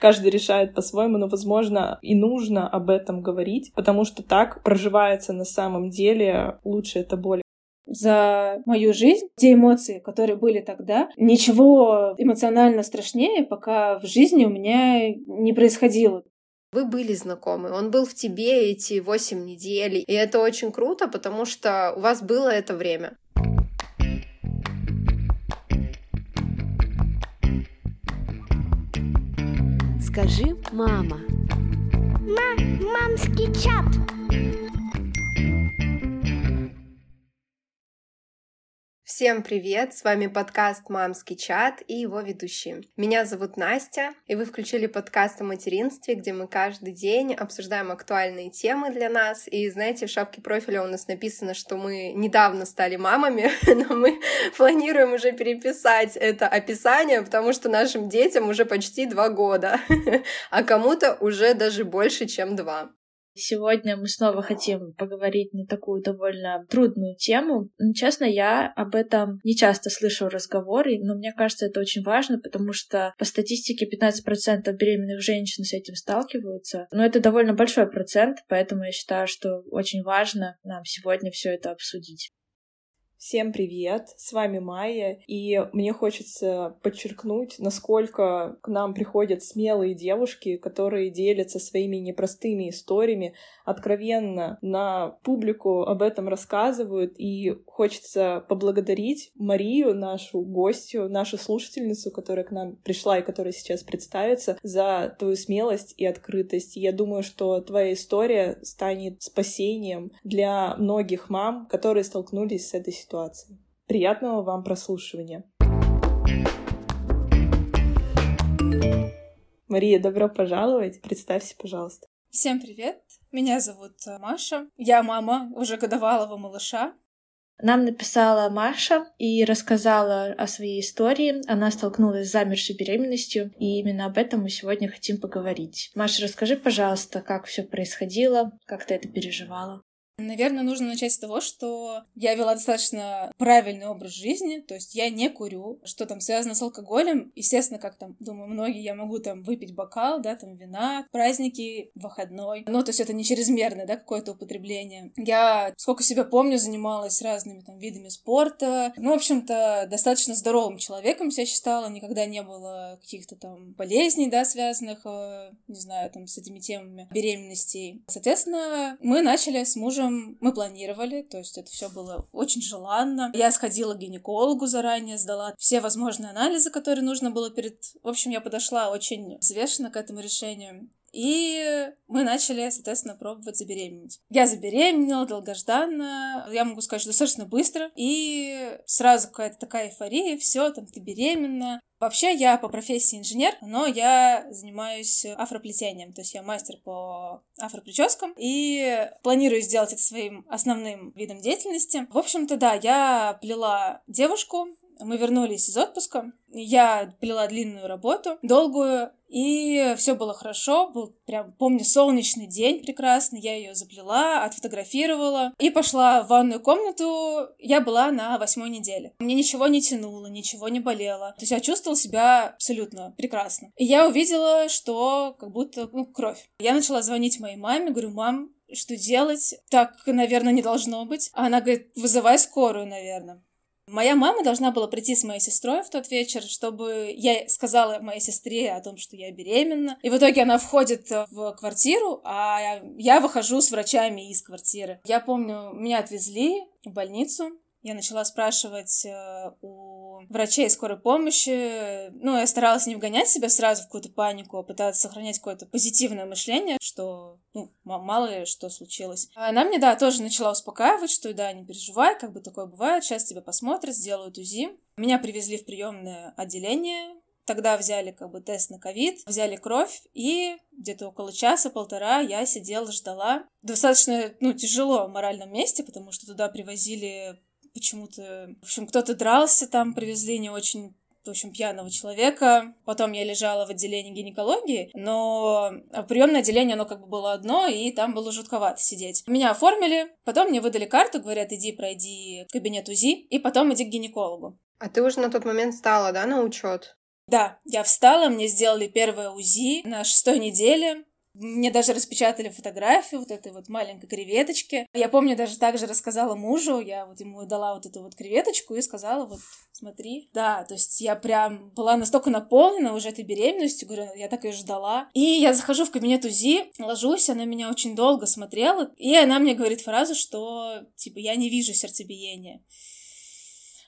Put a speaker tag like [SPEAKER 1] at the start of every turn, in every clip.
[SPEAKER 1] Каждый решает по-своему, но, возможно, и нужно об этом говорить, потому что так проживается на самом деле лучше эта боль
[SPEAKER 2] за мою жизнь, те эмоции, которые были тогда, ничего эмоционально страшнее пока в жизни у меня не происходило.
[SPEAKER 3] Вы были знакомы, он был в тебе эти восемь недель, и это очень круто, потому что у вас было это время.
[SPEAKER 4] Скажи, мама.
[SPEAKER 5] Ма, мамский чат.
[SPEAKER 3] Всем привет! С вами подкаст «Мамский чат» и его ведущие. Меня зовут Настя, и вы включили подкаст о материнстве, где мы каждый день обсуждаем актуальные темы для нас. И знаете, в шапке профиля у нас написано, что мы недавно стали мамами, но мы планируем уже переписать это описание, потому что нашим детям уже почти два года, а кому-то уже даже больше, чем два.
[SPEAKER 2] Сегодня мы снова хотим поговорить на такую довольно трудную тему. Честно, я об этом не часто слышу разговоры, но мне кажется, это очень важно, потому что по статистике 15% беременных женщин с этим сталкиваются. Но это довольно большой процент, поэтому я считаю, что очень важно нам сегодня все это обсудить.
[SPEAKER 1] Всем привет! С вами Майя, и мне хочется подчеркнуть, насколько к нам приходят смелые девушки, которые делятся своими непростыми историями, откровенно на публику об этом рассказывают, и хочется поблагодарить Марию, нашу гостью, нашу слушательницу, которая к нам пришла и которая сейчас представится, за твою смелость и открытость. Я думаю, что твоя история станет спасением для многих мам, которые столкнулись с этой ситуацией ситуации. Приятного вам прослушивания. Мария, добро пожаловать. Представься, пожалуйста.
[SPEAKER 6] Всем привет. Меня зовут э, Маша. Я мама уже годовалого малыша.
[SPEAKER 2] Нам написала Маша и рассказала о своей истории. Она столкнулась с замершей беременностью, и именно об этом мы сегодня хотим поговорить. Маша, расскажи, пожалуйста, как все происходило, как ты это переживала.
[SPEAKER 6] Наверное, нужно начать с того, что я вела достаточно правильный образ жизни, то есть я не курю, что там связано с алкоголем. Естественно, как там, думаю, многие, я могу там выпить бокал, да, там вина, праздники, выходной. Ну, то есть это не чрезмерное, да, какое-то употребление. Я, сколько себя помню, занималась разными там видами спорта. Ну, в общем-то, достаточно здоровым человеком себя считала, никогда не было каких-то там болезней, да, связанных, э, не знаю, там, с этими темами беременностей. Соответственно, мы начали с мужем общем, мы планировали, то есть это все было очень желанно. Я сходила к гинекологу заранее, сдала все возможные анализы, которые нужно было перед... В общем, я подошла очень взвешенно к этому решению. И мы начали, соответственно, пробовать забеременеть. Я забеременела долгожданно, я могу сказать, что достаточно быстро. И сразу какая-то такая эйфория, все, там, ты беременна. Вообще, я по профессии инженер, но я занимаюсь афроплетением, то есть я мастер по афроприческам и планирую сделать это своим основным видом деятельности. В общем-то, да, я плела девушку, мы вернулись из отпуска, я плела длинную работу, долгую, и все было хорошо, был прям, помню, солнечный день прекрасный, я ее заплела, отфотографировала и пошла в ванную комнату, я была на восьмой неделе. Мне ничего не тянуло, ничего не болело, то есть я чувствовала себя абсолютно прекрасно. И я увидела, что как будто, ну, кровь. Я начала звонить моей маме, говорю, мам, что делать? Так, наверное, не должно быть. А она говорит, вызывай скорую, наверное. Моя мама должна была прийти с моей сестрой в тот вечер, чтобы я сказала моей сестре о том, что я беременна. И в итоге она входит в квартиру, а я выхожу с врачами из квартиры. Я помню, меня отвезли в больницу, я начала спрашивать э, у врачей скорой помощи. Ну, я старалась не вгонять себя сразу в какую-то панику, а пытаться сохранять какое-то позитивное мышление, что, ну, мало ли что случилось. А она мне, да, тоже начала успокаивать, что, да, не переживай, как бы такое бывает, сейчас тебя посмотрят, сделают УЗИ. Меня привезли в приемное отделение, Тогда взяли как бы тест на ковид, взяли кровь, и где-то около часа-полтора я сидела, ждала. Достаточно, ну, тяжело в моральном месте, потому что туда привозили почему-то... В общем, кто-то дрался там, привезли не очень в общем, пьяного человека. Потом я лежала в отделении гинекологии, но приемное отделение, оно как бы было одно, и там было жутковато сидеть. Меня оформили, потом мне выдали карту, говорят, иди пройди кабинет УЗИ, и потом иди к гинекологу.
[SPEAKER 3] А ты уже на тот момент стала, да, на учет?
[SPEAKER 6] Да, я встала, мне сделали первое УЗИ на шестой неделе. Мне даже распечатали фотографию вот этой вот маленькой креветочки. Я помню, даже также рассказала мужу, я вот ему дала вот эту вот креветочку и сказала, вот, смотри. Да, то есть я прям была настолько наполнена уже этой беременностью, говорю, я так и ждала. И я захожу в кабинет УЗИ, ложусь, она меня очень долго смотрела, и она мне говорит фразу, что, типа, я не вижу сердцебиения.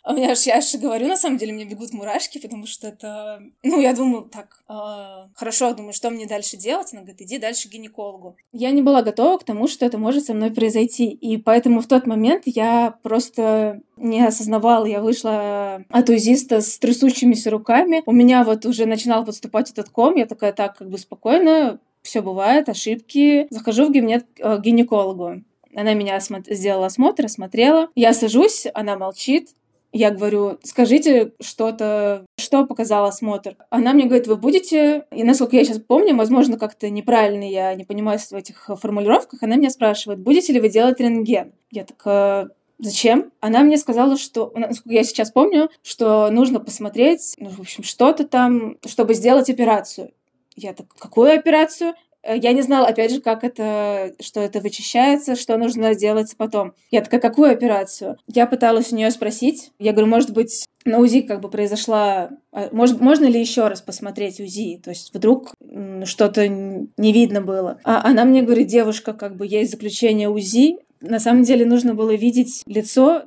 [SPEAKER 6] А у меня аж, я аж говорю, на самом деле, мне бегут мурашки, потому что это... Ну, я думаю, так, э, хорошо, думаю, что мне дальше делать? Она говорит, иди дальше к гинекологу. Я не была готова к тому, что это может со мной произойти. И поэтому в тот момент я просто не осознавала. Я вышла от узиста с трясущимися руками. У меня вот уже начинал подступать этот ком. Я такая, так, как бы спокойно, все бывает, ошибки. Захожу в кабинет к гинекологу. Она меня осмо- сделала осмотр, осмотрела. Я сажусь, она молчит. Я говорю, скажите что-то, что показал осмотр. Она мне говорит, вы будете, и насколько я сейчас помню, возможно, как-то неправильно я не понимаю в этих формулировках, она меня спрашивает, будете ли вы делать рентген? Я такая, Зачем? Она мне сказала, что, насколько я сейчас помню, что нужно посмотреть, ну, в общем, что-то там, чтобы сделать операцию. Я так, какую операцию? Э, я не знала, опять же, как это, что это вычищается, что нужно делать потом. Я такая, какую операцию? Я пыталась у нее спросить. Я говорю, может быть, на УЗИ как бы произошла... А, может, можно ли еще раз посмотреть УЗИ? То есть вдруг что-то не видно было. А она мне говорит, девушка, как бы есть заключение УЗИ, на самом деле нужно было видеть лицо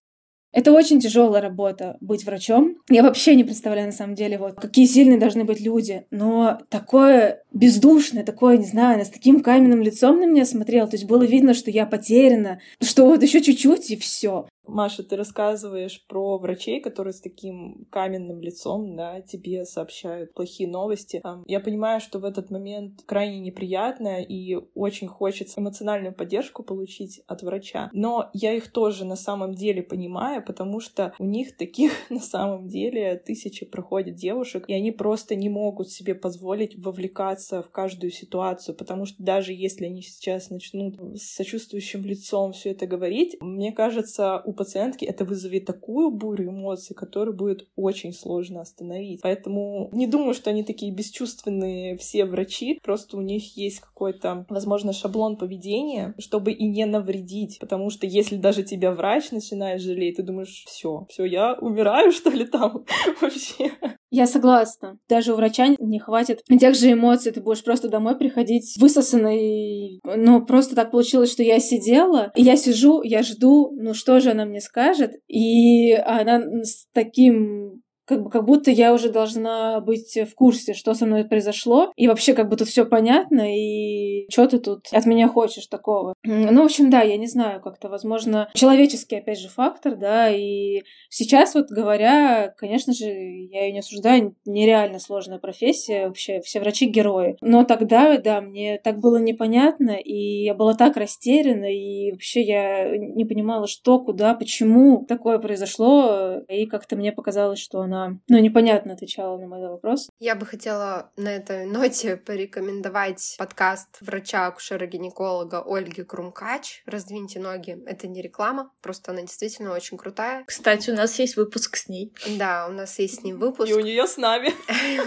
[SPEAKER 6] это очень тяжелая работа быть врачом. Я вообще не представляю на самом деле, вот какие сильные должны быть люди. Но такое бездушное, такое, не знаю, она с таким каменным лицом на меня смотрела. То есть было видно, что я потеряна, что вот еще чуть-чуть и все.
[SPEAKER 1] Маша, ты рассказываешь про врачей, которые с таким каменным лицом, да, тебе сообщают плохие новости. Я понимаю, что в этот момент крайне неприятно и очень хочется эмоциональную поддержку получить от врача. Но я их тоже на самом деле понимаю, потому что у них таких на самом деле тысячи проходят девушек, и они просто не могут себе позволить вовлекаться в каждую ситуацию, потому что даже если они сейчас начнут с сочувствующим лицом все это говорить, мне кажется, у пациентки это вызовет такую бурю эмоций, которую будет очень сложно остановить. Поэтому не думаю, что они такие бесчувственные все врачи, просто у них есть какой-то, возможно, шаблон поведения, чтобы и не навредить, потому что если даже тебя врач начинает жалеть, ты думаешь, все, все, я умираю, что ли, там вообще.
[SPEAKER 6] Я согласна. Даже у врача не хватит тех же эмоций. Ты будешь просто домой приходить высосанной. Но просто так получилось, что я сидела, и я сижу, я жду, ну что же она мне скажет. И она с таким как, бы, как будто я уже должна быть в курсе, что со мной произошло, и вообще как бы тут все понятно, и что ты тут от меня хочешь такого. Ну, в общем, да, я не знаю, как-то, возможно, человеческий, опять же, фактор, да, и сейчас вот говоря, конечно же, я ее не осуждаю, нереально сложная профессия, вообще все врачи герои. Но тогда, да, мне так было непонятно, и я была так растеряна, и вообще я не понимала, что, куда, почему такое произошло, и как-то мне показалось, что она она, ну, непонятно отвечала на мой вопрос.
[SPEAKER 3] Я бы хотела на этой ноте порекомендовать подкаст врача-акушера-гинеколога Ольги Крумкач «Раздвиньте ноги». Это не реклама, просто она действительно очень крутая.
[SPEAKER 2] Кстати, у нас есть выпуск с ней.
[SPEAKER 3] Да, у нас есть с ней выпуск.
[SPEAKER 1] И у нее с нами.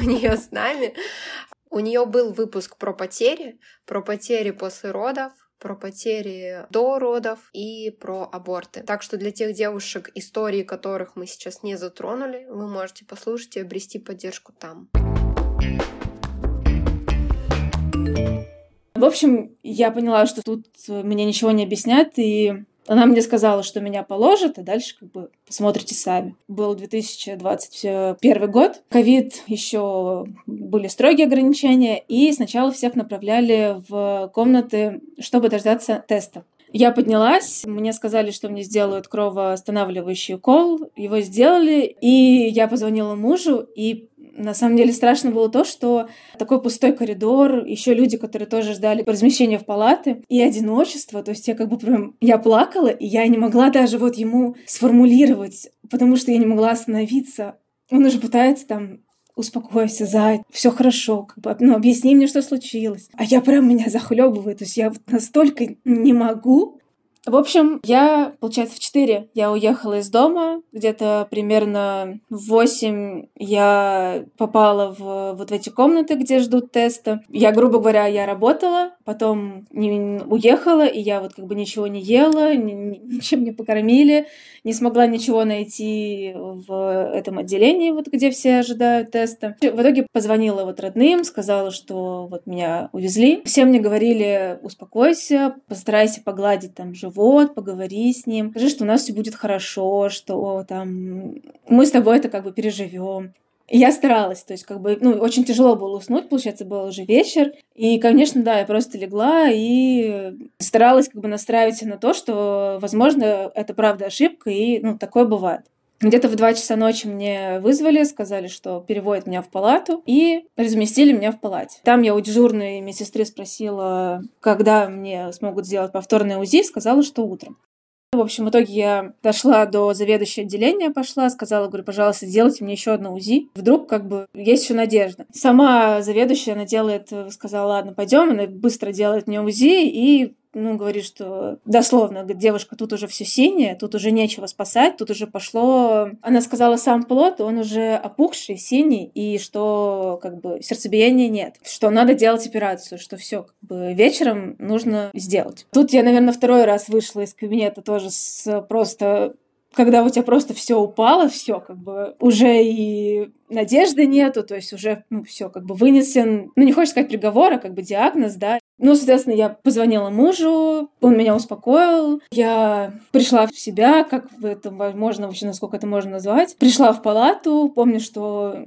[SPEAKER 3] У нее с нами. У нее был выпуск про потери, про потери после родов, про потери до родов и про аборты. Так что для тех девушек, истории которых мы сейчас не затронули, вы можете послушать и обрести поддержку там.
[SPEAKER 6] В общем, я поняла, что тут мне ничего не объяснят, и она мне сказала, что меня положат, а дальше как бы посмотрите сами. Был 2021 год, ковид, еще были строгие ограничения, и сначала всех направляли в комнаты, чтобы дождаться теста. Я поднялась, мне сказали, что мне сделают кровоостанавливающий укол, его сделали, и я позвонила мужу, и на самом деле страшно было то, что такой пустой коридор, еще люди, которые тоже ждали размещения в палаты, и одиночество, то есть я как бы прям, я плакала, и я не могла даже вот ему сформулировать, потому что я не могла остановиться. Он уже пытается там успокойся, зай, все хорошо, как бы, ну, объясни мне, что случилось. А я прям меня захлебываю, то есть я настолько не могу, В общем, я, получается, в 4 я уехала из дома, где-то примерно в 8 я попала в вот в эти комнаты, где ждут теста. Я, грубо говоря, я работала, потом не, уехала, и я вот как бы ничего не ела, ни, ничем не покормили, не смогла ничего найти в этом отделении, вот где все ожидают теста. В итоге позвонила вот родным, сказала, что вот меня увезли. Все мне говорили, успокойся, постарайся погладить там живот, поговори с ним, скажи, что у нас все будет хорошо, что там мы с тобой это как бы переживем. Я старалась, то есть как бы, ну, очень тяжело было уснуть, получается, был уже вечер. И, конечно, да, я просто легла и старалась как бы настраивать на то, что, возможно, это правда ошибка, и, ну, такое бывает. Где-то в 2 часа ночи мне вызвали, сказали, что переводят меня в палату, и разместили меня в палате. Там я у дежурной медсестры спросила, когда мне смогут сделать повторное УЗИ, сказала, что утром. В общем, в итоге я дошла до заведующего отделения, пошла, сказала, говорю, пожалуйста, сделайте мне еще одно УЗИ. Вдруг как бы есть еще надежда. Сама заведующая, она делает, сказала, ладно, пойдем, она быстро делает мне УЗИ, и ну, говорит, что дословно, девушка, тут уже все синее, тут уже нечего спасать, тут уже пошло... Она сказала, сам плод, он уже опухший, синий, и что как бы сердцебиения нет, что надо делать операцию, что все как бы вечером нужно сделать. Тут я, наверное, второй раз вышла из кабинета тоже с просто когда у тебя просто все упало, все как бы уже и надежды нету, то есть уже ну, все как бы вынесен, ну не хочешь сказать приговор, а как бы диагноз, да. Ну, соответственно, я позвонила мужу, он меня успокоил, я пришла в себя, как это можно вообще, насколько это можно назвать. Пришла в палату, помню, что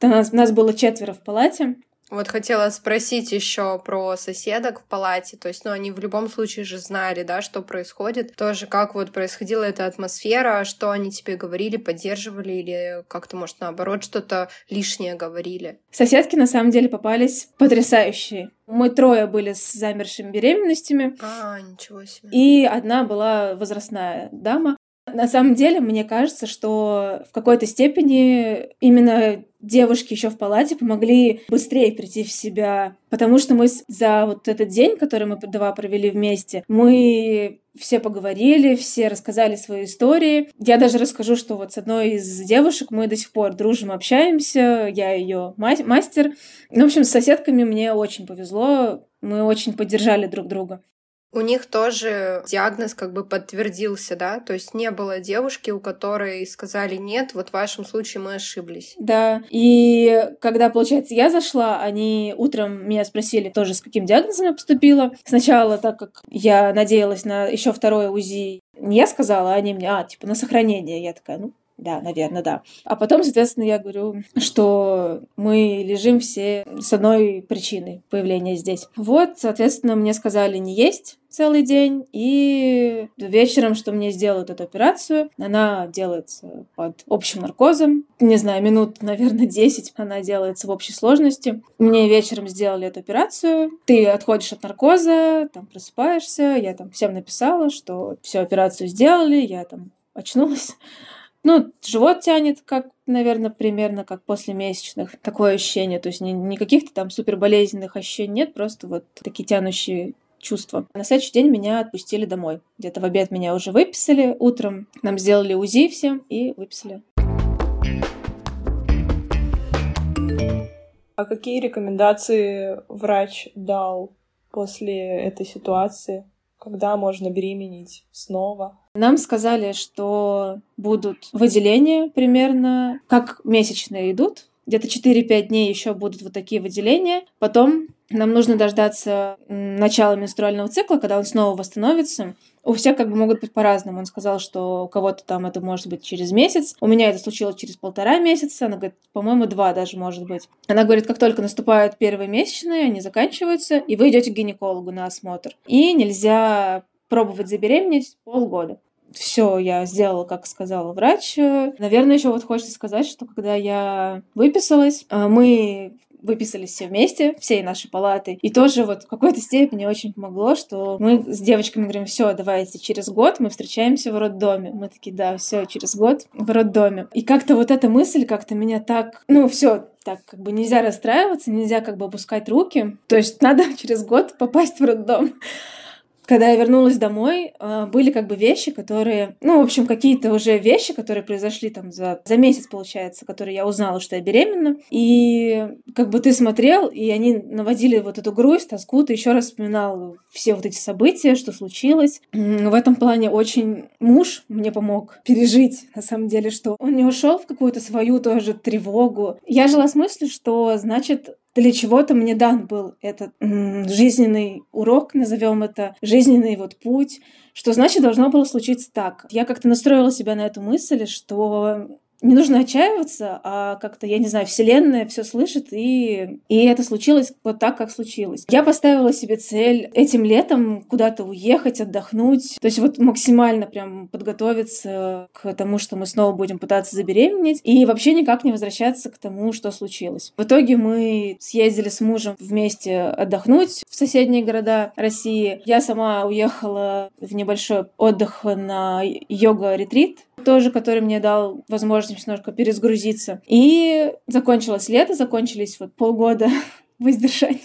[SPEAKER 6] нас, нас было четверо в палате,
[SPEAKER 3] вот хотела спросить еще про соседок в палате. То есть, ну, они в любом случае же знали, да, что происходит. Тоже как вот происходила эта атмосфера, что они тебе говорили, поддерживали или как-то, может, наоборот, что-то лишнее говорили.
[SPEAKER 6] Соседки, на самом деле, попались потрясающие. Мы трое были с замершими беременностями.
[SPEAKER 3] А, ничего себе.
[SPEAKER 6] И одна была возрастная дама. На самом деле, мне кажется, что в какой-то степени именно девушки еще в палате помогли быстрее прийти в себя, потому что мы за вот этот день, который мы два провели вместе, мы все поговорили, все рассказали свои истории. Я даже расскажу, что вот с одной из девушек мы до сих пор дружим, общаемся, я ее мастер. Ну, в общем, с соседками мне очень повезло, мы очень поддержали друг друга.
[SPEAKER 3] У них тоже диагноз как бы подтвердился, да? То есть не было девушки, у которой сказали нет, вот в вашем случае мы ошиблись.
[SPEAKER 6] Да, и когда, получается, я зашла, они утром меня спросили тоже, с каким диагнозом я поступила. Сначала, так как я надеялась на еще второе УЗИ, не я сказала, а они мне, а, типа, на сохранение. Я такая, ну, да, наверное, да. А потом, соответственно, я говорю, что мы лежим все с одной причиной появления здесь. Вот, соответственно, мне сказали не есть целый день, и вечером, что мне сделают эту операцию, она делается под общим наркозом. Не знаю, минут, наверное, 10 она делается в общей сложности. Мне вечером сделали эту операцию. Ты отходишь от наркоза, там просыпаешься. Я там всем написала, что всю операцию сделали, я там очнулась. Ну, живот тянет, как, наверное, примерно как после месячных. Такое ощущение. То есть ни, никаких-то там суперболезненных ощущений нет, просто вот такие тянущие чувства. На следующий день меня отпустили домой. Где-то в обед меня уже выписали утром. Нам сделали УЗИ всем и выписали.
[SPEAKER 1] А какие рекомендации врач дал после этой ситуации? Когда можно беременеть снова?
[SPEAKER 6] Нам сказали, что будут выделения примерно, как месячные идут. Где-то 4-5 дней еще будут вот такие выделения. Потом нам нужно дождаться начала менструального цикла, когда он снова восстановится. У всех как бы могут быть по-разному. Он сказал, что у кого-то там это может быть через месяц. У меня это случилось через полтора месяца. Она говорит, по-моему, два даже может быть. Она говорит, как только наступают первые месячные, они заканчиваются, и вы идете к гинекологу на осмотр. И нельзя пробовать забеременеть полгода. Все, я сделала, как сказала врач. Наверное, еще вот хочется сказать, что когда я выписалась, э, мы выписались все вместе, всей нашей палаты. И тоже вот в какой-то степени очень помогло, что мы с девочками говорим, все, давайте через год мы встречаемся в роддоме. Мы такие, да, все, через год в роддоме. И как-то вот эта мысль как-то меня так, ну, все, так как бы нельзя расстраиваться, нельзя как бы опускать руки. То есть надо через год попасть в роддом когда я вернулась домой, э, были как бы вещи, которые, ну, в общем, какие-то уже вещи, которые произошли там за, за месяц, получается, которые я узнала, что я беременна. И как бы ты смотрел, и они наводили вот эту грусть, тоску, ты еще раз вспоминал все вот эти события, что случилось. В этом плане очень муж мне помог пережить, на самом деле, что он не ушел в какую-то свою тоже тревогу. Я жила с мыслью, что, значит, для чего-то мне дан был этот жизненный урок, назовем это, жизненный вот путь, что значит должно было случиться так. Я как-то настроила себя на эту мысль, что не нужно отчаиваться, а как-то, я не знаю, Вселенная все слышит, и, и это случилось вот так, как случилось. Я поставила себе цель этим летом куда-то уехать, отдохнуть, то есть вот максимально прям подготовиться к тому, что мы снова будем пытаться забеременеть, и вообще никак не возвращаться к тому, что случилось. В итоге мы съездили с мужем вместе отдохнуть в соседние города России. Я сама уехала в небольшой отдых на йога-ретрит, тоже, который мне дал возможность немножко перезагрузиться. И закончилось лето, закончились вот полгода воздержания.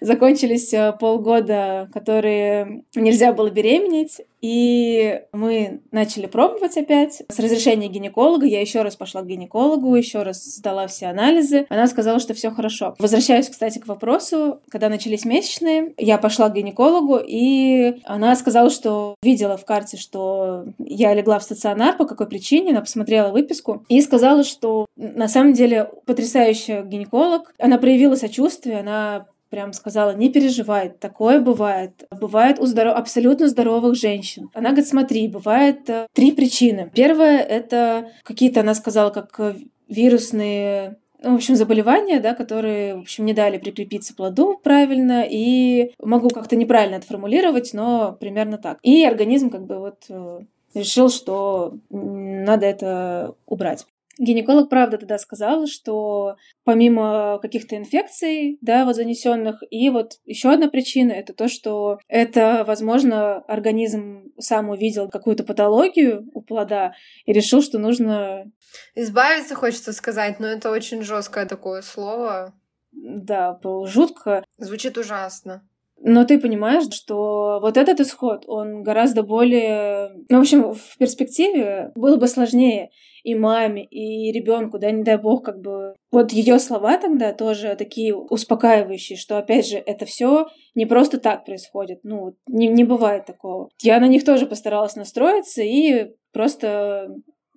[SPEAKER 6] Закончились э, полгода, которые нельзя было беременеть, и мы начали пробовать опять. С разрешения гинеколога я еще раз пошла к гинекологу, еще раз сдала все анализы. Она сказала, что все хорошо. Возвращаюсь, кстати, к вопросу. Когда начались месячные, я пошла к гинекологу, и она сказала, что видела в карте, что я легла в стационар, по какой причине. Она посмотрела выписку и сказала, что на самом деле потрясающая гинеколог. Она проявила сочувствие, она прям сказала, не переживай, такое бывает. Бывает у здоров... абсолютно здоровых женщин. Она говорит, смотри, бывает э, три причины. Первое — это какие-то, она сказала, как вирусные ну, в общем, заболевания, да, которые, в общем, не дали прикрепиться плоду правильно, и могу как-то неправильно это формулировать, но примерно так. И организм как бы вот э, решил, что надо это убрать. Гинеколог, правда, тогда сказала, что помимо каких-то инфекций, да, вот занесенных, и вот еще одна причина это то, что это, возможно, организм сам увидел какую-то патологию у плода и решил, что нужно...
[SPEAKER 3] Избавиться, хочется сказать, но это очень жесткое такое слово.
[SPEAKER 6] Да, жутко.
[SPEAKER 3] Звучит ужасно.
[SPEAKER 6] Но ты понимаешь, что вот этот исход, он гораздо более... Ну, в общем, в перспективе было бы сложнее и маме, и ребенку, да, не дай бог, как бы... Вот ее слова тогда тоже такие успокаивающие, что, опять же, это все не просто так происходит, ну, не, не бывает такого. Я на них тоже постаралась настроиться и просто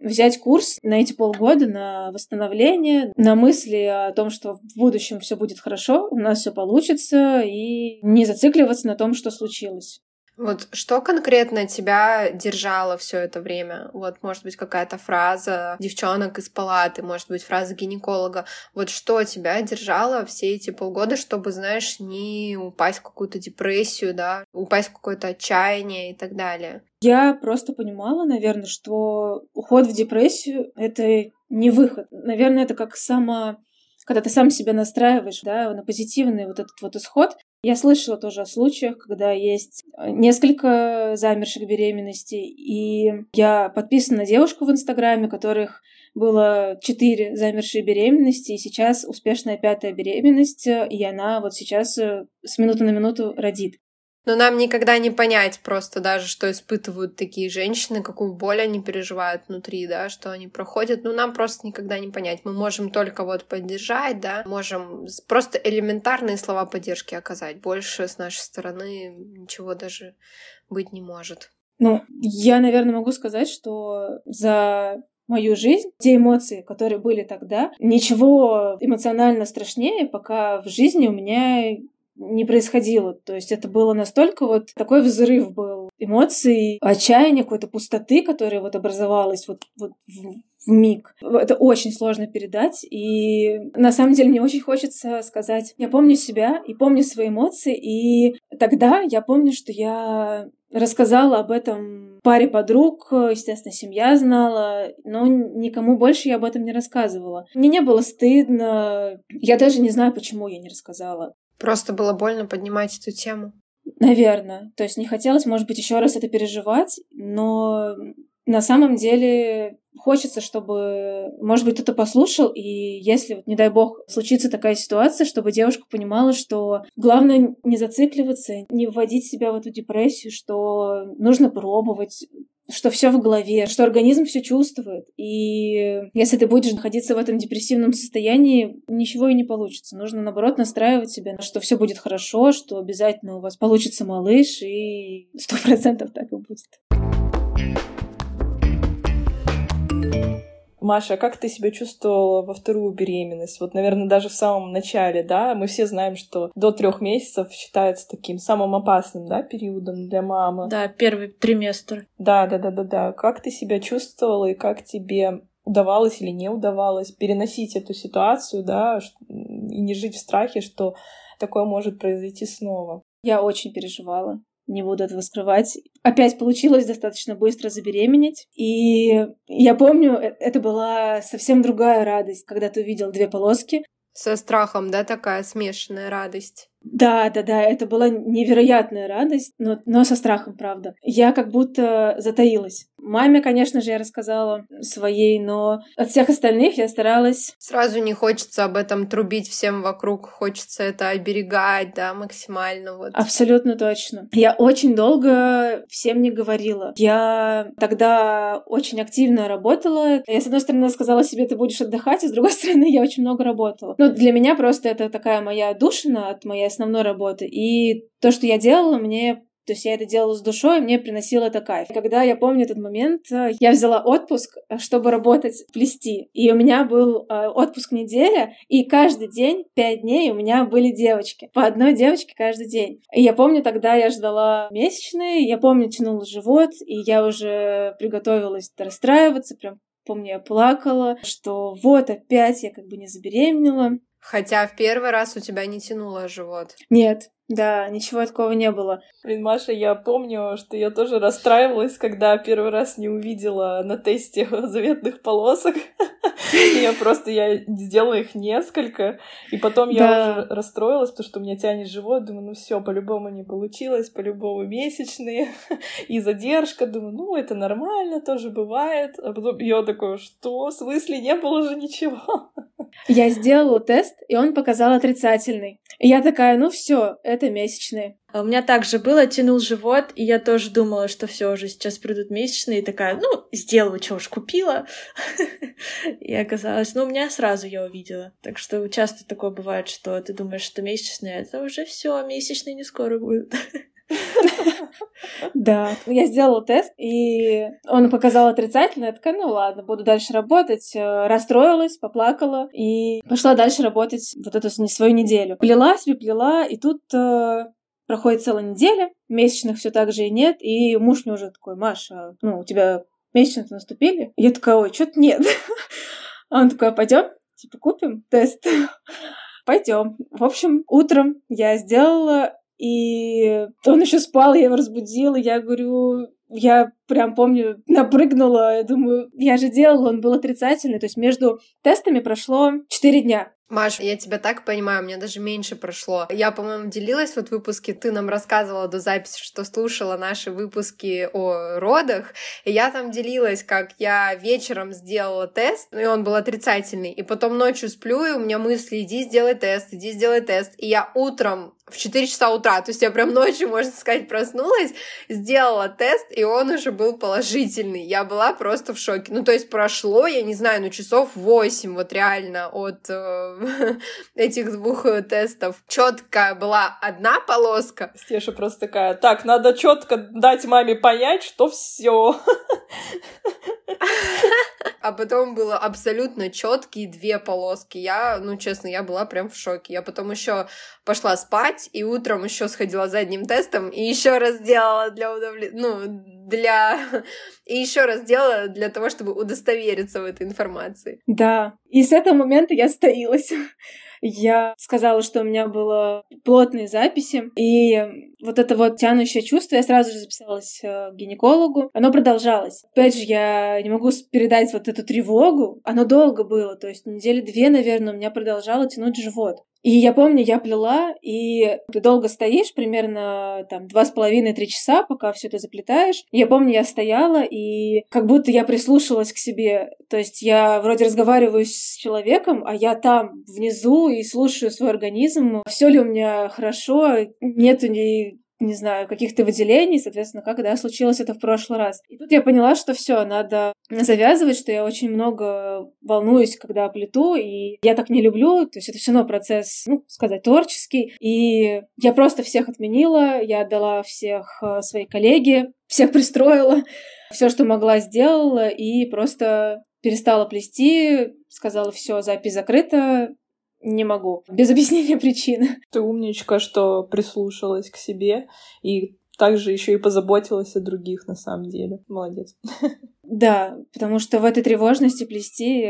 [SPEAKER 6] взять курс на эти полгода на восстановление, на мысли о том, что в будущем все будет хорошо, у нас все получится, и не зацикливаться на том, что случилось.
[SPEAKER 3] Вот что конкретно тебя держало все это время? Вот, может быть, какая-то фраза девчонок из палаты, может быть, фраза гинеколога. Вот что тебя держало все эти полгода, чтобы, знаешь, не упасть в какую-то депрессию, да, упасть в какое-то отчаяние и так далее?
[SPEAKER 6] Я просто понимала, наверное, что уход в депрессию — это не выход. Наверное, это как само когда ты сам себя настраиваешь да, на позитивный вот этот вот исход, я слышала тоже о случаях, когда есть э, несколько замерших беременностей, и я подписана на девушку в Инстаграме, которых было четыре замершие беременности, и сейчас успешная пятая беременность, и она вот сейчас э, с минуты на минуту родит.
[SPEAKER 3] Но нам никогда не понять просто даже, что испытывают такие женщины, какую боль они переживают внутри, да, что они проходят. Ну, нам просто никогда не понять. Мы можем только вот поддержать, да, можем просто элементарные слова поддержки оказать. Больше с нашей стороны ничего даже быть не может.
[SPEAKER 6] Ну, я, наверное, могу сказать, что за мою жизнь, те эмоции, которые были тогда, ничего эмоционально страшнее, пока в жизни у меня не происходило. То есть это было настолько вот такой взрыв был эмоций, отчаяния, какой-то пустоты, которая вот образовалась вот, вот в, миг. Это очень сложно передать. И на самом деле мне очень хочется сказать, я помню себя и помню свои эмоции. И тогда я помню, что я рассказала об этом паре подруг, естественно, семья знала, но никому больше я об этом не рассказывала. Мне не было стыдно, я даже не знаю, почему я не рассказала.
[SPEAKER 3] Просто было больно поднимать эту тему.
[SPEAKER 6] Наверное. То есть не хотелось, может быть, еще раз это переживать, но на самом деле хочется, чтобы, может быть, кто-то послушал, и если, вот, не дай бог, случится такая ситуация, чтобы девушка понимала, что главное не зацикливаться, не вводить себя в эту депрессию, что нужно пробовать, что все в голове, что организм все чувствует. И если ты будешь находиться в этом депрессивном состоянии, ничего и не получится. Нужно, наоборот, настраивать себя, что все будет хорошо, что обязательно у вас получится малыш, и сто процентов так и будет.
[SPEAKER 1] Маша, а как ты себя чувствовала во вторую беременность? Вот, наверное, даже в самом начале, да? Мы все знаем, что до трех месяцев считается таким самым опасным, да, периодом для мамы.
[SPEAKER 6] Да, первый триместр.
[SPEAKER 1] Да, да, да, да, да. Как ты себя чувствовала и как тебе удавалось или не удавалось переносить эту ситуацию, да, и не жить в страхе, что такое может произойти снова?
[SPEAKER 6] Я очень переживала не буду этого скрывать. Опять получилось достаточно быстро забеременеть. И я помню, э, это была совсем другая радость, когда ты увидел две полоски.
[SPEAKER 3] Со страхом, да, такая смешанная радость.
[SPEAKER 6] Да, да, да, это была невероятная радость, но, но со страхом, правда. Я как будто затаилась. Маме, конечно же, я рассказала своей, но от всех остальных я старалась...
[SPEAKER 3] Сразу не хочется об этом трубить всем вокруг, хочется это оберегать, да, максимально вот.
[SPEAKER 6] Абсолютно точно. Я очень долго всем не говорила. Я тогда очень активно работала. Я, с одной стороны, сказала себе, ты будешь отдыхать, а с другой стороны, я очень много работала. Ну, для меня просто это такая моя душина от моей основной работы. И то, что я делала, мне то есть я это делала с душой, мне приносило это кайф. Когда я помню этот момент, э, я взяла отпуск, э, чтобы работать, плести. И у меня был э, отпуск неделя, и каждый день, пять дней, у меня были девочки. По одной девочке каждый день. И я помню, тогда я ждала месячные, я помню, тянула живот, и я уже приготовилась расстраиваться, прям помню, я плакала, что вот опять я как бы не забеременела.
[SPEAKER 3] Хотя в первый раз у тебя не тянуло живот.
[SPEAKER 6] Нет, да, ничего такого не было.
[SPEAKER 1] Блин, Маша, я помню, что я тоже расстраивалась, когда первый раз не увидела на тесте заветных полосок. Я просто, я сделала их несколько, и потом я уже расстроилась, потому что у меня тянет живот, думаю, ну все, по-любому не получилось, по-любому месячные, и задержка, думаю, ну это нормально, тоже бывает. А потом я такой, что, в смысле, не было же ничего?
[SPEAKER 6] Я сделала тест, и он показал отрицательный. И я такая, ну все, это месячные. А у меня также было, тянул живот, и я тоже думала, что все уже сейчас придут месячные, и такая, ну, сделаю, что уж купила. И оказалось, ну, у меня сразу я увидела. Так что часто такое бывает, что ты думаешь, что месячные, это уже все, месячные не скоро будут. Да, я сделала тест, и он показал отрицательно. Я такая, ну ладно, буду дальше работать. Э, расстроилась, поплакала и пошла дальше работать вот эту свою неделю. Плела себе, плела, и тут э, проходит целая неделя, месячных все так же и нет, и муж мне уже такой, Маша, ну, у тебя месячные наступили? Я такая, ой, что-то нет. А он такой, пойдем, типа, купим тест. Пойдем. В общем, утром я сделала и он еще спал, я его разбудила, я говорю, я прям помню, напрыгнула, я думаю, я же делала, он был отрицательный, то есть между тестами прошло 4 дня.
[SPEAKER 3] Маш, я тебя так понимаю, у меня даже меньше прошло. Я, по-моему, делилась вот в выпуске, ты нам рассказывала до записи, что слушала наши выпуски о родах, и я там делилась, как я вечером сделала тест, и он был отрицательный, и потом ночью сплю, и у меня мысли, иди сделай тест, иди сделай тест, и я утром в 4 часа утра, то есть я прям ночью, можно сказать, проснулась, сделала тест, и он уже был положительный. Я была просто в шоке. Ну, то есть прошло, я не знаю, ну, часов 8, вот реально, от э, этих двух тестов. Четкая была одна полоска.
[SPEAKER 1] Стеша просто такая, так, надо четко дать маме понять, что все.
[SPEAKER 3] А потом было абсолютно четкие две полоски. Я, ну, честно, я была прям в шоке. Я потом еще пошла спать и утром еще сходила за одним тестом и еще раз сделала для удовлет... ну, для... и еще раз сделала для того, чтобы удостовериться в этой информации.
[SPEAKER 6] Да. И с этого момента я стоилась. Я сказала, что у меня было плотные записи, и вот это вот тянущее чувство, я сразу же записалась э, к гинекологу. Оно продолжалось. Опять же, я не могу передать вот эту тревогу. Оно долго было, то есть недели две, наверное, у меня продолжало тянуть живот. И я помню, я плела, и ты долго стоишь, примерно там два с половиной-три часа, пока все это заплетаешь. Я помню, я стояла, и как будто я прислушалась к себе. То есть я вроде разговариваю с человеком, а я там внизу и слушаю свой организм. Все ли у меня хорошо? Нету ни не знаю, каких-то выделений, соответственно, когда случилось это в прошлый раз. И тут я поняла, что все, надо завязывать, что я очень много волнуюсь, когда плету, и я так не люблю, то есть это все равно процесс, ну, сказать, творческий, и я просто всех отменила, я отдала всех э, своей коллеге, всех пристроила, все, что могла, сделала, и просто перестала плести, сказала, все, запись закрыта, не могу. Без объяснения причины.
[SPEAKER 1] Ты умничка, что прислушалась к себе и также еще и позаботилась о других, на самом деле. Молодец.
[SPEAKER 6] Да, потому что в этой тревожности плести,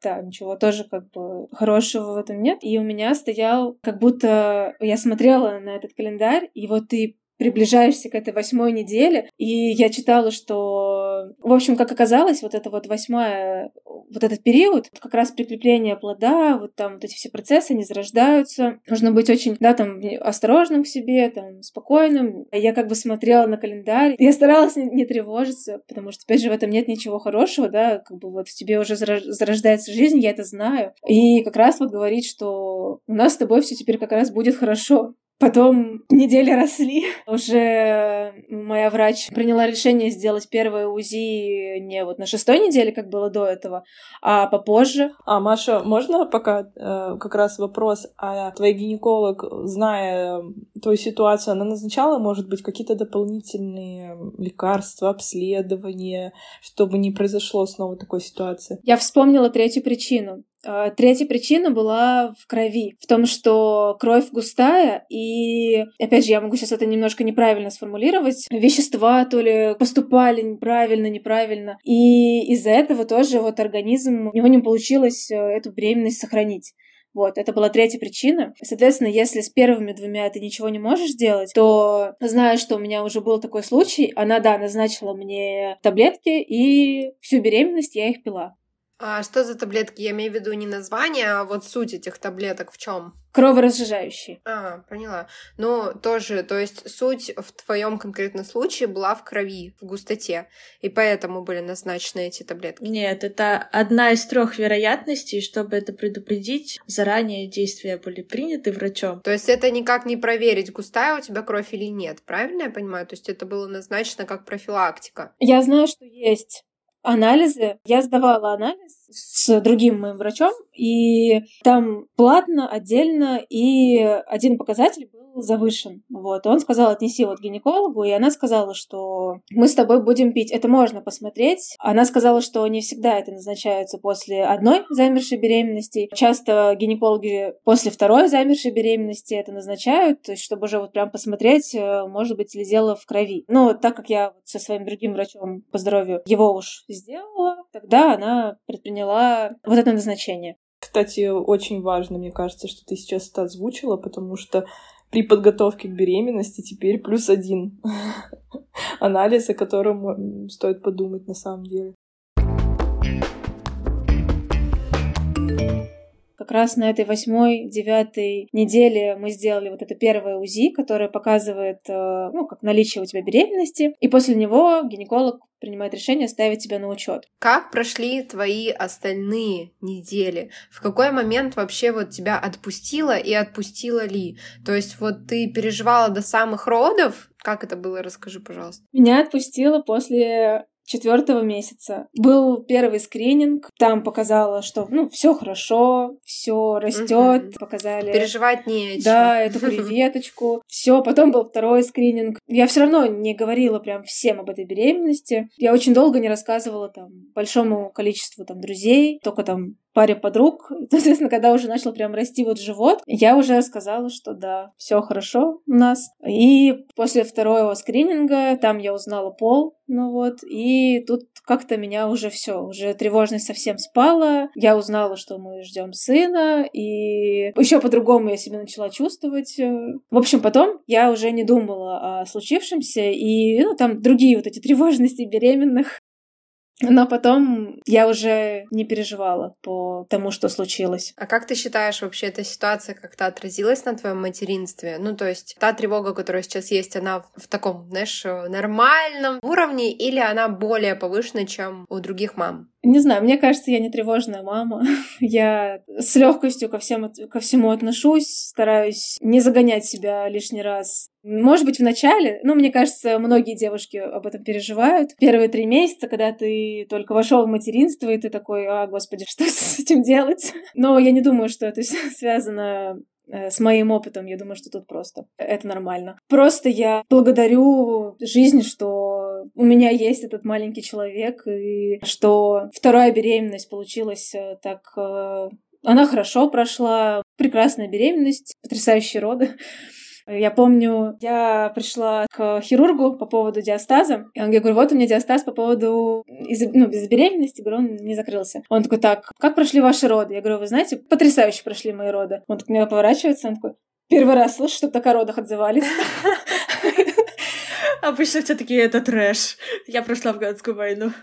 [SPEAKER 6] да, ничего тоже как бы хорошего в этом нет. И у меня стоял, как будто я смотрела на этот календарь, и вот ты приближаешься к этой восьмой неделе, и я читала, что, в общем, как оказалось, вот это вот восьмая, вот этот период, как раз прикрепление плода, вот там вот эти все процессы, они зарождаются. Нужно быть очень, да, там, осторожным к себе, там, спокойным. Я как бы смотрела на календарь, я старалась не, не тревожиться, потому что, опять же, в этом нет ничего хорошего, да, как бы вот в тебе уже зарождается жизнь, я это знаю. И как раз вот говорить, что у нас с тобой все теперь как раз будет хорошо. Потом недели росли. Уже моя врач приняла решение сделать первое УЗИ не вот на шестой неделе, как было до этого, а попозже.
[SPEAKER 1] А, Маша, можно пока э, как раз вопрос, а твой гинеколог, зная твою ситуацию, она назначала, может быть, какие-то дополнительные лекарства, обследования, чтобы не произошло снова такой ситуации?
[SPEAKER 6] Я вспомнила третью причину. А, третья причина была в крови, в том, что кровь густая, и, опять же, я могу сейчас это немножко неправильно сформулировать, вещества то ли поступали неправильно, неправильно, и из-за этого тоже вот организм, у него не получилось э, эту беременность сохранить. Вот, это была третья причина. Соответственно, если с первыми двумя ты ничего не можешь сделать, то зная, что у меня уже был такой случай, она, да, назначила мне таблетки, и всю беременность я их пила.
[SPEAKER 3] А что за таблетки? Я имею в виду не название, а вот суть этих таблеток в чем?
[SPEAKER 6] Кроворазжижающие.
[SPEAKER 3] А, поняла. Ну, тоже, то есть суть в твоем конкретном случае была в крови, в густоте, и поэтому были назначены эти таблетки.
[SPEAKER 6] Нет, это одна из трех вероятностей, чтобы это предупредить, заранее действия были приняты врачом.
[SPEAKER 3] То есть это никак не проверить, густая у тебя кровь или нет, правильно я понимаю? То есть это было назначено как профилактика.
[SPEAKER 6] Я знаю, что есть анализы. Я сдавала анализ с другим моим врачом, и там платно, отдельно, и один показатель был завышен. Вот. Он сказал, отнеси вот гинекологу, и она сказала, что мы с тобой будем пить. Это можно посмотреть. Она сказала, что не всегда это назначается после одной замершей беременности. Часто гинекологи после второй замершей беременности это назначают, чтобы уже вот прям посмотреть, э, может быть, ли дело в крови. Но так как я со своим другим врачом по здоровью его уж сделала, тогда она предприняла вот это назначение.
[SPEAKER 1] Кстати, очень важно, мне кажется, что ты сейчас это озвучила, потому что при подготовке к беременности теперь плюс один анализ, о котором стоит подумать на самом деле.
[SPEAKER 6] Как раз на этой восьмой, девятой неделе мы сделали вот это первое УЗИ, которое показывает, э, ну, как наличие у тебя беременности. И после него гинеколог принимает решение ставить тебя на учет.
[SPEAKER 3] Как прошли твои остальные недели? В какой момент вообще вот тебя отпустило и отпустила ли? То есть вот ты переживала до самых родов? Как это было? Расскажи, пожалуйста.
[SPEAKER 6] Меня отпустило после четвертого месяца. Был первый скрининг, там показала, что ну все хорошо, все растет, угу. показали.
[SPEAKER 3] Переживать не
[SPEAKER 6] Да, эту креветочку. Все, потом был второй скрининг. Я все равно не говорила прям всем об этой беременности. Я очень долго не рассказывала там большому количеству там друзей, только там паре подруг. Соответственно, когда уже начал прям расти вот живот, я уже сказала, что да, все хорошо у нас. И после второго скрининга там я узнала пол, ну вот, и тут как-то меня уже все, уже тревожность совсем спала. Я узнала, что мы ждем сына, и еще по-другому я себя начала чувствовать. В общем, потом я уже не думала о случившемся, и ну, там другие вот эти тревожности беременных Но потом я уже не переживала по тому, что случилось.
[SPEAKER 3] А как ты считаешь, вообще эта ситуация как-то отразилась на твоем материнстве? Ну, то есть та тревога, которая сейчас есть, она в таком, знаешь, нормальном уровне или она более повышена, чем у других мам?
[SPEAKER 6] Не знаю, мне кажется, я не тревожная мама. я с легкостью ко, всем, ко всему отношусь, стараюсь не загонять себя лишний раз. Может быть, в начале, ну, мне кажется, многие девушки об этом переживают. Первые три месяца, когда ты только вошел в материнство, и ты такой, а, господи, что с этим делать? Но я не думаю, что это связано с моим опытом, я думаю, что тут просто это нормально. Просто я благодарю жизнь, что у меня есть этот маленький человек, и что вторая беременность получилась э, так э, она хорошо прошла, прекрасная беременность, потрясающие роды. Я помню, я пришла к хирургу по поводу диастаза. И он, я говорю, вот у меня диастаз по поводу из, ну, без беременности. Говорю, он не закрылся. Он такой, так, как прошли ваши роды? Я говорю, вы знаете, потрясающе прошли мои роды. Он так меня поворачивается, он такой, первый раз слышу, чтобы так о родах отзывались.
[SPEAKER 2] Обычно все таки это трэш. Я прошла афганскую войну.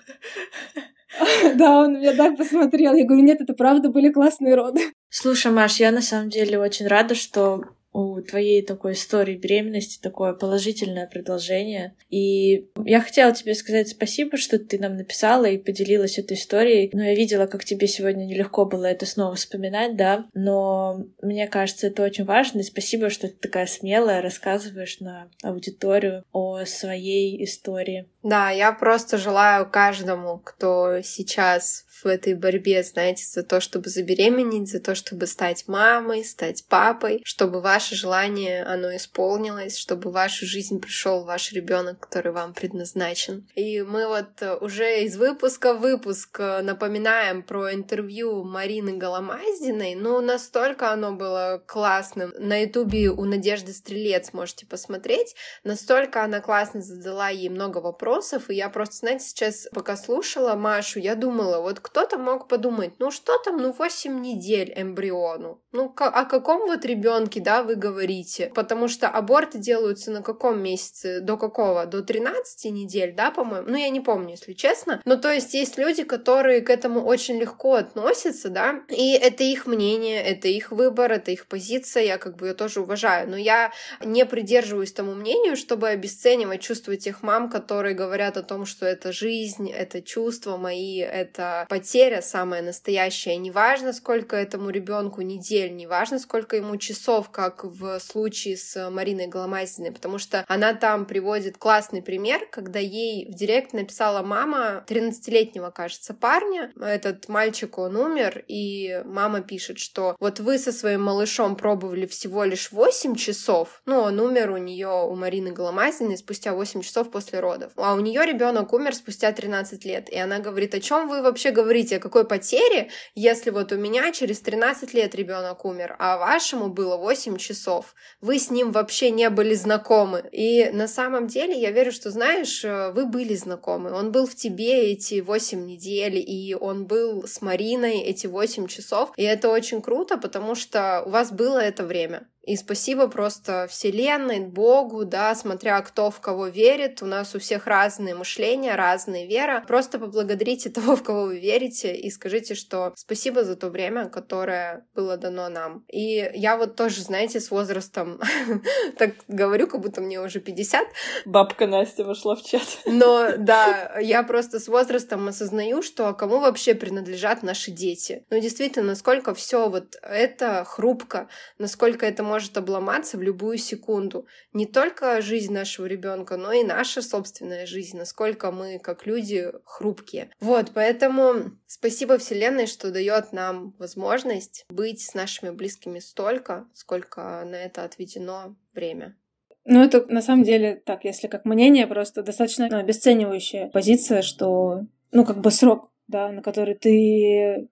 [SPEAKER 6] Да, он меня так посмотрел. Я говорю, нет, это правда были классные роды.
[SPEAKER 2] Слушай, Маш, я на самом деле очень рада, что у твоей такой истории беременности такое положительное продолжение. И я хотела тебе сказать спасибо, что ты нам написала и поделилась этой историей. Но я видела, как тебе сегодня нелегко было это снова вспоминать, да. Но мне кажется, это очень важно. И спасибо, что ты такая смелая, рассказываешь на аудиторию о своей истории.
[SPEAKER 3] Да, я просто желаю каждому, кто сейчас в этой борьбе, знаете, за то, чтобы забеременеть, за то, чтобы стать мамой, стать папой, чтобы ваше желание, оно исполнилось, чтобы в вашу жизнь пришел ваш ребенок, который вам предназначен. И мы вот уже из выпуска в выпуск напоминаем про интервью Марины Голомаздиной, ну, настолько оно было классным. На ютубе у Надежды Стрелец можете посмотреть, настолько она классно задала ей много вопросов, и я просто, знаете, сейчас пока слушала Машу, я думала, вот кто-то мог подумать, ну что там, ну 8 недель эмбриону. Ну о каком вот ребенке, да, вы говорите? Потому что аборты делаются на каком месяце? До какого? До 13 недель, да, по-моему? Ну я не помню, если честно. Но то есть есть люди, которые к этому очень легко относятся, да, и это их мнение, это их выбор, это их позиция, я как бы ее тоже уважаю. Но я не придерживаюсь тому мнению, чтобы обесценивать чувства тех мам, которые говорят о том, что это жизнь, это чувства мои, это потеря самая настоящая. Неважно, сколько этому ребенку недель, неважно, сколько ему часов, как в случае с Мариной Голомазиной, потому что она там приводит классный пример, когда ей в директ написала мама 13-летнего, кажется, парня. Этот мальчик, он умер, и мама пишет, что вот вы со своим малышом пробовали всего лишь 8 часов, ну, он умер у нее, у Марины Голомазиной, спустя 8 часов после родов, а у нее ребенок умер спустя 13 лет, и она говорит, о чем вы вообще говорите? Говорите, о какой потере, если вот у меня через 13 лет ребенок умер, а вашему было 8 часов. Вы с ним вообще не были знакомы. И на самом деле я верю, что, знаешь, э, вы были знакомы. Он был в тебе эти 8 недель, и он был с Мариной эти 8 часов. И это очень круто, потому что у вас было это время. И спасибо просто Вселенной, Богу, да, смотря кто в кого верит. У нас у всех разные мышления, разные вера. Просто поблагодарите того, в кого вы верите, и скажите, что спасибо за то время, которое было дано нам. И я вот тоже, знаете, с возрастом так говорю, как будто мне уже 50.
[SPEAKER 2] Бабка Настя вошла в чат.
[SPEAKER 3] Но да, я просто с возрастом осознаю, что кому вообще принадлежат наши дети. Ну, действительно, насколько все вот это хрупко, насколько это может обломаться в любую секунду. Не только жизнь нашего ребенка, но и наша собственная жизнь, насколько мы, как люди, хрупкие. Вот, поэтому спасибо Вселенной, что дает нам возможность быть с нашими близкими столько, сколько на это отведено время.
[SPEAKER 6] Ну, это на самом деле так, если как мнение, просто достаточно ну, обесценивающая позиция, что, ну, как бы срок, да, на который ты,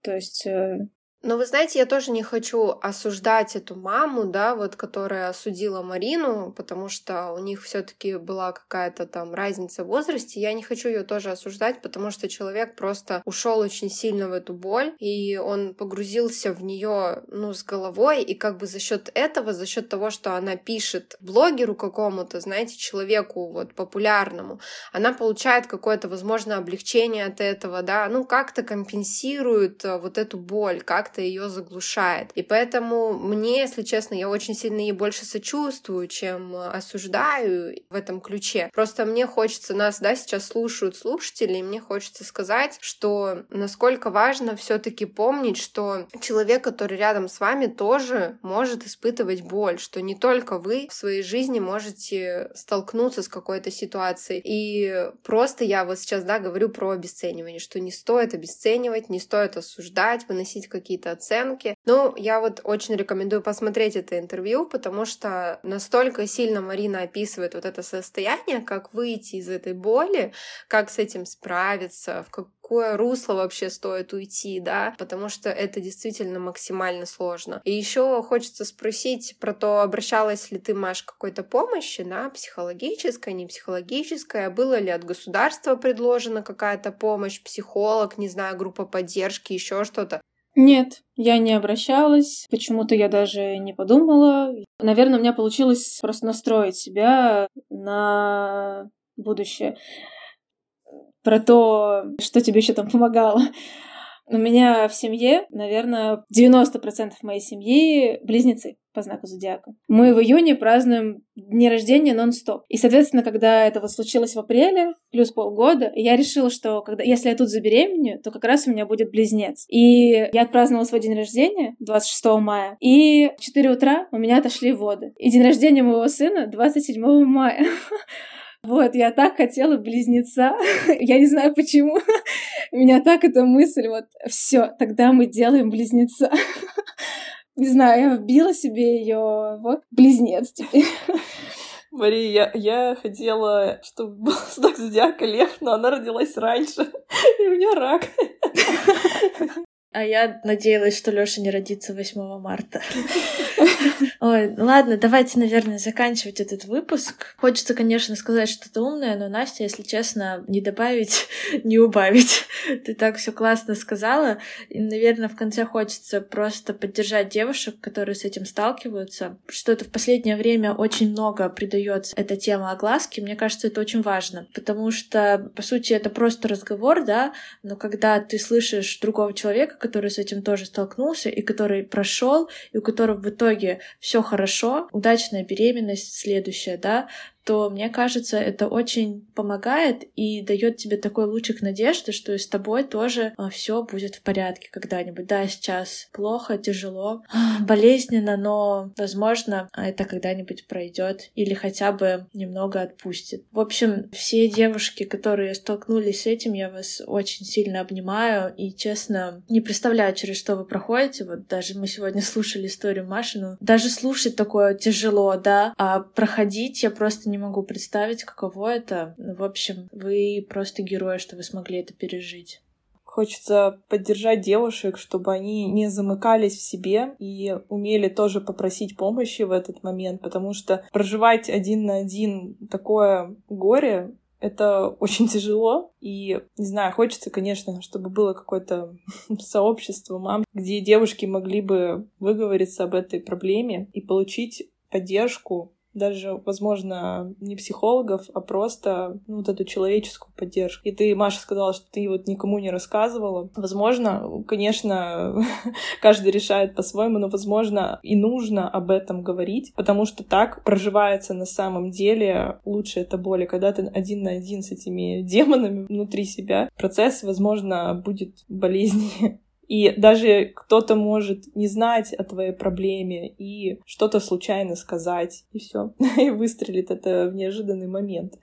[SPEAKER 6] то есть, э,
[SPEAKER 3] Но вы знаете, я тоже не хочу осуждать эту маму, да, вот, которая осудила Марину, потому что у них все-таки была какая-то там разница в возрасте. Я не хочу ее тоже осуждать, потому что человек просто ушел очень сильно в эту боль, и он погрузился в нее, ну, с головой, и как бы за счет этого, за счет того, что она пишет блогеру какому-то, знаете, человеку вот популярному, она получает какое-то, возможно, облегчение от этого, да, ну, как-то компенсирует э, вот эту боль, как как-то ее заглушает. И поэтому мне, если честно, я очень сильно ей больше сочувствую, чем осуждаю в этом ключе. Просто мне хочется, нас, да, сейчас слушают слушатели, и мне хочется сказать, что насколько важно все таки помнить, что человек, который рядом с вами, тоже может испытывать боль, что не только вы в своей жизни можете столкнуться с какой-то ситуацией. И просто я вот сейчас, да, говорю про обесценивание, что не стоит обесценивать, не стоит осуждать, выносить какие-то какие-то оценки. Ну, я вот очень рекомендую посмотреть это интервью, потому что настолько сильно Марина описывает вот это состояние, как выйти из этой боли, как с этим справиться, в какое русло вообще стоит уйти, да, потому что это действительно максимально сложно. И еще хочется спросить про то, обращалась ли ты, Маш, к какой-то помощи, да, психологической, не психологической, а было ли от государства предложена какая-то помощь, психолог, не знаю, группа поддержки, еще что-то.
[SPEAKER 6] Нет, я не обращалась, почему-то я даже не подумала. Наверное, у меня получилось просто настроить себя на будущее. Про то, что тебе еще там помогало. У меня в семье, наверное, 90% моей семьи близнецы по знаку зодиака. Мы в июне празднуем дни рождения нон-стоп. И, соответственно, когда это вот случилось в апреле, плюс полгода, я решила, что когда, если я тут забеременею, то как раз у меня будет близнец. И я отпраздновала свой день рождения 26 мая, и в 4 утра у меня отошли воды. И день рождения моего сына 27 мая. Вот, я так хотела близнеца. я не знаю почему. Меня так эта мысль, вот, все, тогда мы делаем близнеца. не знаю, я вбила себе ее, вот, близнец теперь.
[SPEAKER 1] Мария, я, я хотела, чтобы был знак зодиака лев, но она родилась раньше, и у нее рак.
[SPEAKER 2] А я надеялась, что Лёша не родится 8 марта. Ой, ладно, давайте, наверное, заканчивать этот выпуск. Хочется, конечно, сказать что-то умное, но Настя, если честно, не добавить, не убавить. Ты так все классно сказала. И, наверное, в конце хочется просто поддержать девушек, которые с этим сталкиваются. Что-то в последнее время очень много придается эта тема огласки. Мне кажется, это очень важно, потому что, по сути, это просто разговор, да, но когда ты слышишь другого человека, который с этим тоже столкнулся и который прошел, и у которого в итоге все хорошо, удачная беременность следующая, да, то мне кажется, это очень помогает и дает тебе такой лучик надежды, что и с тобой тоже а, все будет в порядке когда-нибудь. Да, сейчас плохо, тяжело, болезненно, но, возможно, это когда-нибудь пройдет или хотя бы немного отпустит. В общем, все девушки, которые столкнулись с этим, я вас очень сильно обнимаю и, честно, не представляю, через что вы проходите. Вот даже мы сегодня слушали историю Маши, ну, даже слушать такое тяжело, да, а проходить я просто не могу представить, каково это. В общем, вы просто герои, что вы смогли это пережить.
[SPEAKER 1] Хочется поддержать девушек, чтобы они не замыкались в себе и умели тоже попросить помощи в этот момент, потому что проживать один на один такое горе это очень тяжело, и, не знаю, хочется, конечно, чтобы было какое-то сообщество мам, где девушки могли бы выговориться об этой проблеме и получить поддержку даже, возможно, не психологов, а просто ну, вот эту человеческую поддержку. И ты, Маша, сказала, что ты вот никому не рассказывала. Возможно, конечно, каждый решает по-своему, но, возможно, и нужно об этом говорить, потому что так проживается на самом деле лучше эта боль. И когда ты один на один с этими демонами внутри себя, процесс, возможно, будет болезненнее. И даже кто-то может не знать о твоей проблеме и что-то случайно сказать, и все, и выстрелит это в неожиданный момент.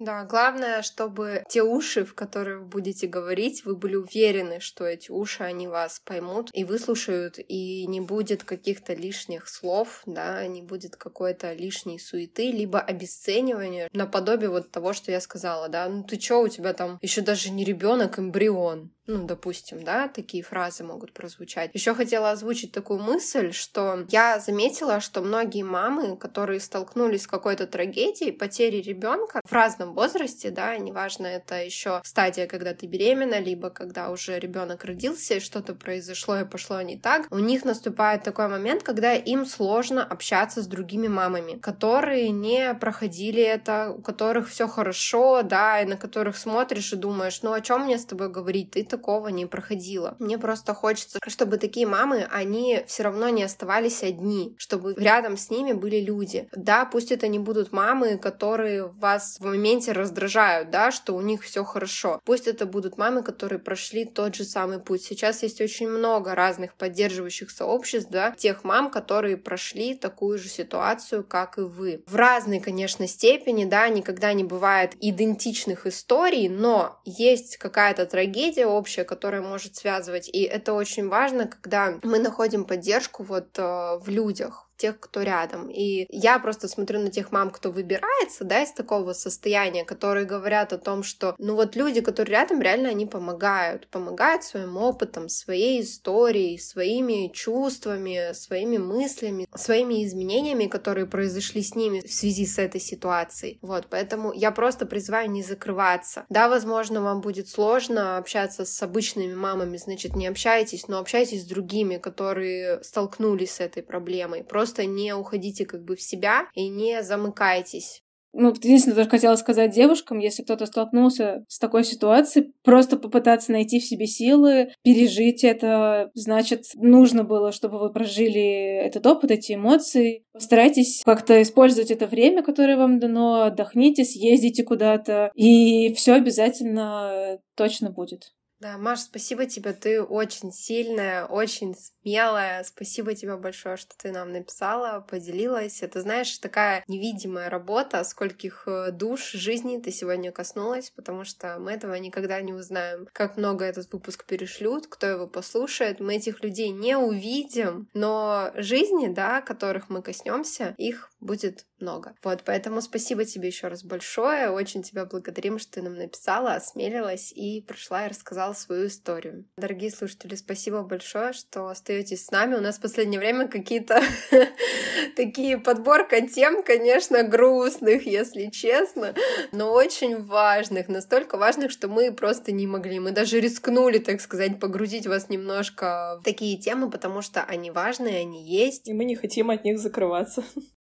[SPEAKER 3] Да, главное, чтобы те уши, в которые вы будете говорить, вы были уверены, что эти уши, они вас поймут и выслушают, и не будет каких-то лишних слов, да, не будет какой-то лишней суеты, либо обесценивания, наподобие вот того, что я сказала, да, ну ты чё, у тебя там еще даже не ребенок, эмбрион, ну, допустим, да, такие фразы могут прозвучать. Еще хотела озвучить такую мысль, что я заметила, что многие мамы, которые столкнулись с какой-то трагедией, потери ребенка в разном возрасте, да, неважно, это еще стадия, когда ты беременна, либо когда уже ребенок родился и что-то произошло и пошло не так, у них наступает такой момент, когда им сложно общаться с другими мамами, которые не проходили это, у которых все хорошо, да, и на которых смотришь и думаешь, ну о чем мне с тобой говорить, ты такого не проходила. Мне просто хочется, чтобы такие мамы, они все равно не оставались одни, чтобы рядом с ними были люди. Да, пусть это не будут мамы, которые вас в моменте раздражают, да, что у них все хорошо. Пусть это будут мамы, которые прошли тот же самый путь. Сейчас есть очень много разных поддерживающих сообществ, да, тех мам, которые прошли такую же ситуацию, как и вы. В разной, конечно, степени, да, никогда не бывает идентичных историй, но есть какая-то трагедия общая, которая может связывать, и это очень важно, когда мы находим поддержку вот э, в людях, тех, кто рядом. И я просто смотрю на тех мам, кто выбирается, да, из такого состояния, которые говорят о том, что, ну вот люди, которые рядом, реально они помогают, помогают своим опытом, своей историей, своими чувствами, своими мыслями, своими изменениями, которые произошли с ними в связи с этой ситуацией. Вот, поэтому я просто призываю не закрываться. Да, возможно, вам будет сложно общаться с обычными мамами, значит, не общайтесь, но общайтесь с другими, которые столкнулись с этой проблемой. Просто просто не уходите как бы в себя и не замыкайтесь.
[SPEAKER 6] Ну, единственное, что хотела сказать девушкам, если кто-то столкнулся с такой ситуацией, просто попытаться найти в себе силы, пережить это. Значит, нужно было, чтобы вы прожили этот опыт, эти эмоции. Постарайтесь как-то использовать это время, которое вам дано, отдохните, съездите куда-то, и все обязательно точно будет.
[SPEAKER 3] Да, Маш, спасибо тебе, ты очень сильная, очень смелая. Спасибо тебе большое, что ты нам написала, поделилась. Это, знаешь, такая невидимая работа, скольких э, душ жизни ты сегодня коснулась, потому что мы этого никогда не узнаем. Как много этот выпуск перешлют, кто его послушает, мы этих людей не увидим, но жизни, да, которых мы коснемся, их будет много. Вот, поэтому спасибо тебе еще раз большое. Очень тебя благодарим, что ты нам написала, осмелилась и пришла и рассказала свою историю. Дорогие слушатели, спасибо большое, что остаетесь с нами. У нас в последнее время какие-то такие подборка тем, конечно, грустных, если честно, но очень важных, настолько важных, что мы просто не могли. Мы даже рискнули, так сказать, погрузить вас немножко в такие темы, потому что они важные, они есть.
[SPEAKER 1] И мы не хотим от них закрываться.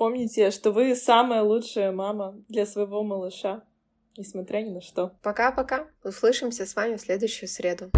[SPEAKER 1] Помните, что вы самая лучшая мама для своего малыша, несмотря ни на что.
[SPEAKER 3] Пока-пока. Услышимся с вами в следующую среду.